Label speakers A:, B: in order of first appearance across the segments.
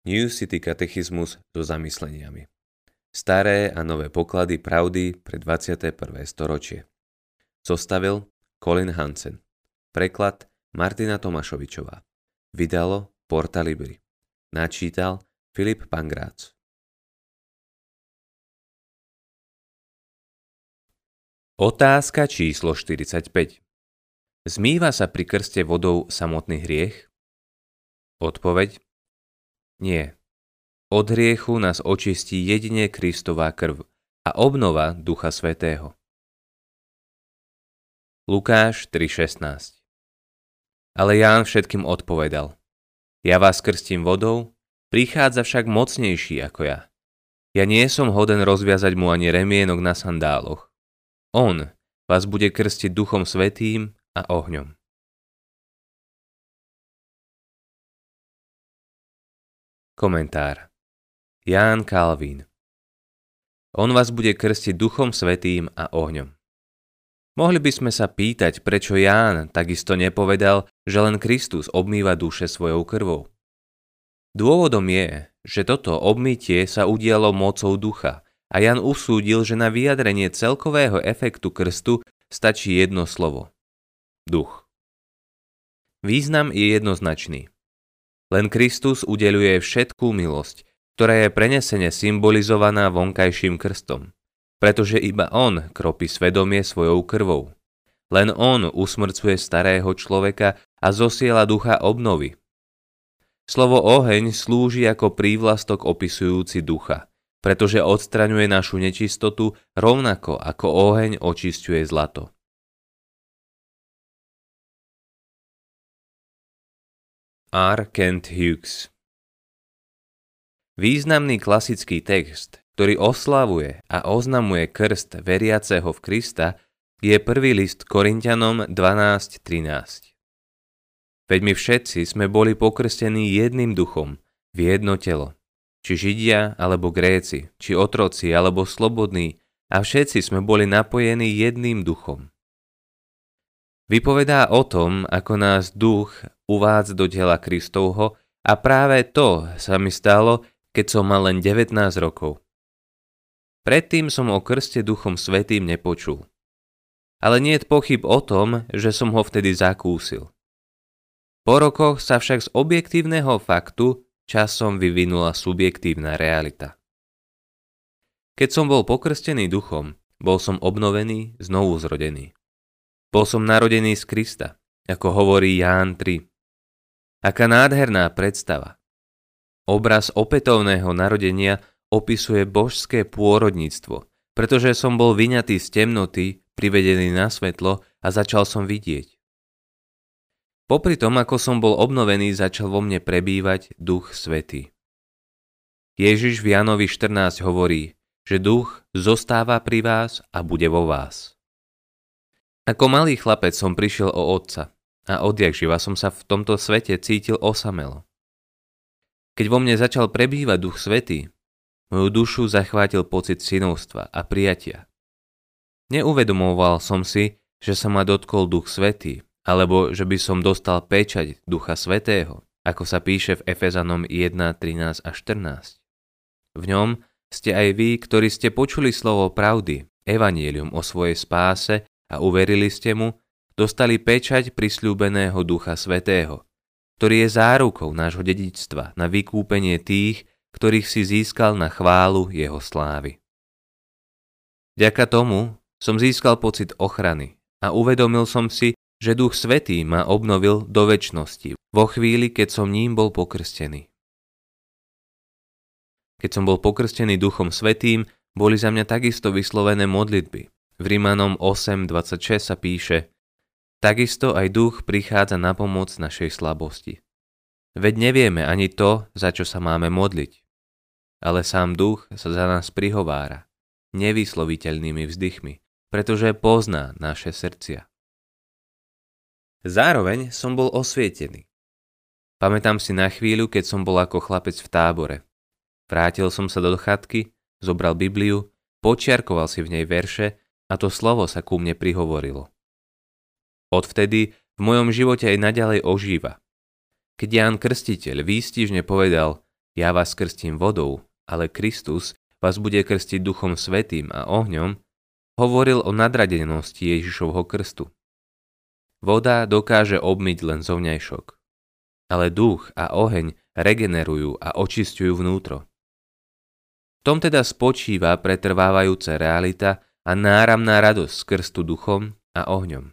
A: New City katechizmus so zamysleniami. Staré a nové poklady pravdy pre 21. storočie. Zostavil Colin Hansen. Preklad Martina Tomašovičová. Vydalo Porta Libri. Načítal Filip Pangrác. Otázka číslo 45. Zmýva sa pri krste vodou samotný hriech? Odpoveď nie. Od hriechu nás očistí jedine Kristová krv a obnova Ducha Svetého. Lukáš 3.16 Ale Ján všetkým odpovedal. Ja vás krstím vodou, prichádza však mocnejší ako ja. Ja nie som hoden rozviazať mu ani remienok na sandáloch. On vás bude krstiť Duchom Svetým a ohňom. Komentár Ján Kalvín On vás bude krstiť duchom svetým a ohňom. Mohli by sme sa pýtať, prečo Ján takisto nepovedal, že len Kristus obmýva duše svojou krvou. Dôvodom je, že toto obmytie sa udialo mocou ducha a Jan usúdil, že na vyjadrenie celkového efektu krstu stačí jedno slovo. Duch. Význam je jednoznačný. Len Kristus udeluje všetkú milosť, ktorá je prenesene symbolizovaná vonkajším krstom, pretože iba On kropí svedomie svojou krvou. Len On usmrcuje starého človeka a zosiela ducha obnovy. Slovo oheň slúži ako prívlastok opisujúci ducha, pretože odstraňuje našu nečistotu rovnako ako oheň očistuje zlato. R. Kent Hughes Významný klasický text, ktorý oslavuje a oznamuje krst veriaceho v Krista, je prvý list Korintianom 12.13. Veď my všetci sme boli pokrstení jedným duchom, v jedno telo. Či Židia, alebo Gréci, či otroci, alebo slobodní, a všetci sme boli napojení jedným duchom. Vypovedá o tom, ako nás duch uvádza do tela Kristovho a práve to sa mi stalo, keď som mal len 19 rokov. Predtým som o krste duchom svetým nepočul. Ale nie je pochyb o tom, že som ho vtedy zakúsil. Po rokoch sa však z objektívneho faktu časom vyvinula subjektívna realita. Keď som bol pokrstený duchom, bol som obnovený, znovu zrodený. Bol som narodený z Krista, ako hovorí Ján 3. Aká nádherná predstava. Obraz opätovného narodenia opisuje božské pôrodníctvo, pretože som bol vyňatý z temnoty, privedený na svetlo a začal som vidieť. Popri tom, ako som bol obnovený, začal vo mne prebývať Duch Svetý. Ježiš v Janovi 14 hovorí, že duch zostáva pri vás a bude vo vás. Ako malý chlapec som prišiel o otca a odjak živa som sa v tomto svete cítil osamelo. Keď vo mne začal prebývať duch svetý, moju dušu zachvátil pocit synovstva a prijatia. Neuvedomoval som si, že sa ma dotkol duch svetý, alebo že by som dostal pečať ducha svetého, ako sa píše v Efezanom 1, 13 a 14. V ňom ste aj vy, ktorí ste počuli slovo pravdy, evanielium o svojej spáse a uverili ste mu, dostali pečať prisľúbeného Ducha Svetého, ktorý je zárukou nášho dedičstva na vykúpenie tých, ktorých si získal na chválu jeho slávy. Ďaka tomu som získal pocit ochrany a uvedomil som si, že Duch Svetý ma obnovil do väčšnosti vo chvíli, keď som ním bol pokrstený. Keď som bol pokrstený Duchom Svetým, boli za mňa takisto vyslovené modlitby, v Rímanom 8.26 sa píše Takisto aj duch prichádza na pomoc našej slabosti. Veď nevieme ani to, za čo sa máme modliť. Ale sám duch sa za nás prihovára, nevysloviteľnými vzdychmi, pretože pozná naše srdcia. Zároveň som bol osvietený. Pamätám si na chvíľu, keď som bol ako chlapec v tábore. Vrátil som sa do chatky, zobral Bibliu, počiarkoval si v nej verše a to slovo sa ku mne prihovorilo. Odvtedy v mojom živote aj naďalej ožíva. Keď Ján Krstiteľ výstižne povedal, ja vás krstím vodou, ale Kristus vás bude krstiť duchom svetým a ohňom, hovoril o nadradenosti Ježišovho krstu. Voda dokáže obmyť len zovňajšok, ale duch a oheň regenerujú a očistujú vnútro. V tom teda spočíva pretrvávajúca realita a náramná radosť z krstu duchom a ohňom.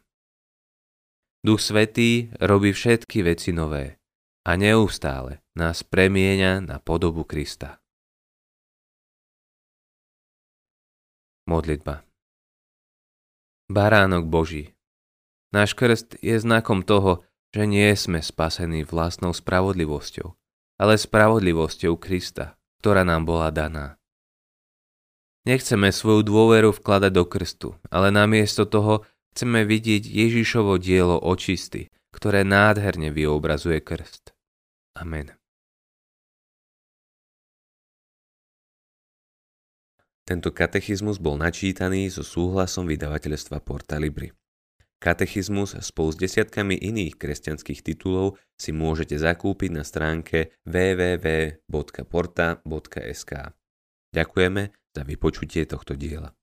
A: Duch Svetý robí všetky veci nové a neustále nás premieňa na podobu Krista. Modlitba Baránok Boží Náš krst je znakom toho, že nie sme spasení vlastnou spravodlivosťou, ale spravodlivosťou Krista, ktorá nám bola daná. Nechceme svoju dôveru vkladať do krstu, ale namiesto toho chceme vidieť Ježišovo dielo očisty, ktoré nádherne vyobrazuje krst. Amen. Tento katechizmus bol načítaný so súhlasom vydavateľstva Porta Libri. Katechizmus spolu s desiatkami iných kresťanských titulov si môžete zakúpiť na stránke www.porta.sk. Ďakujeme za vypočutie tohto diela.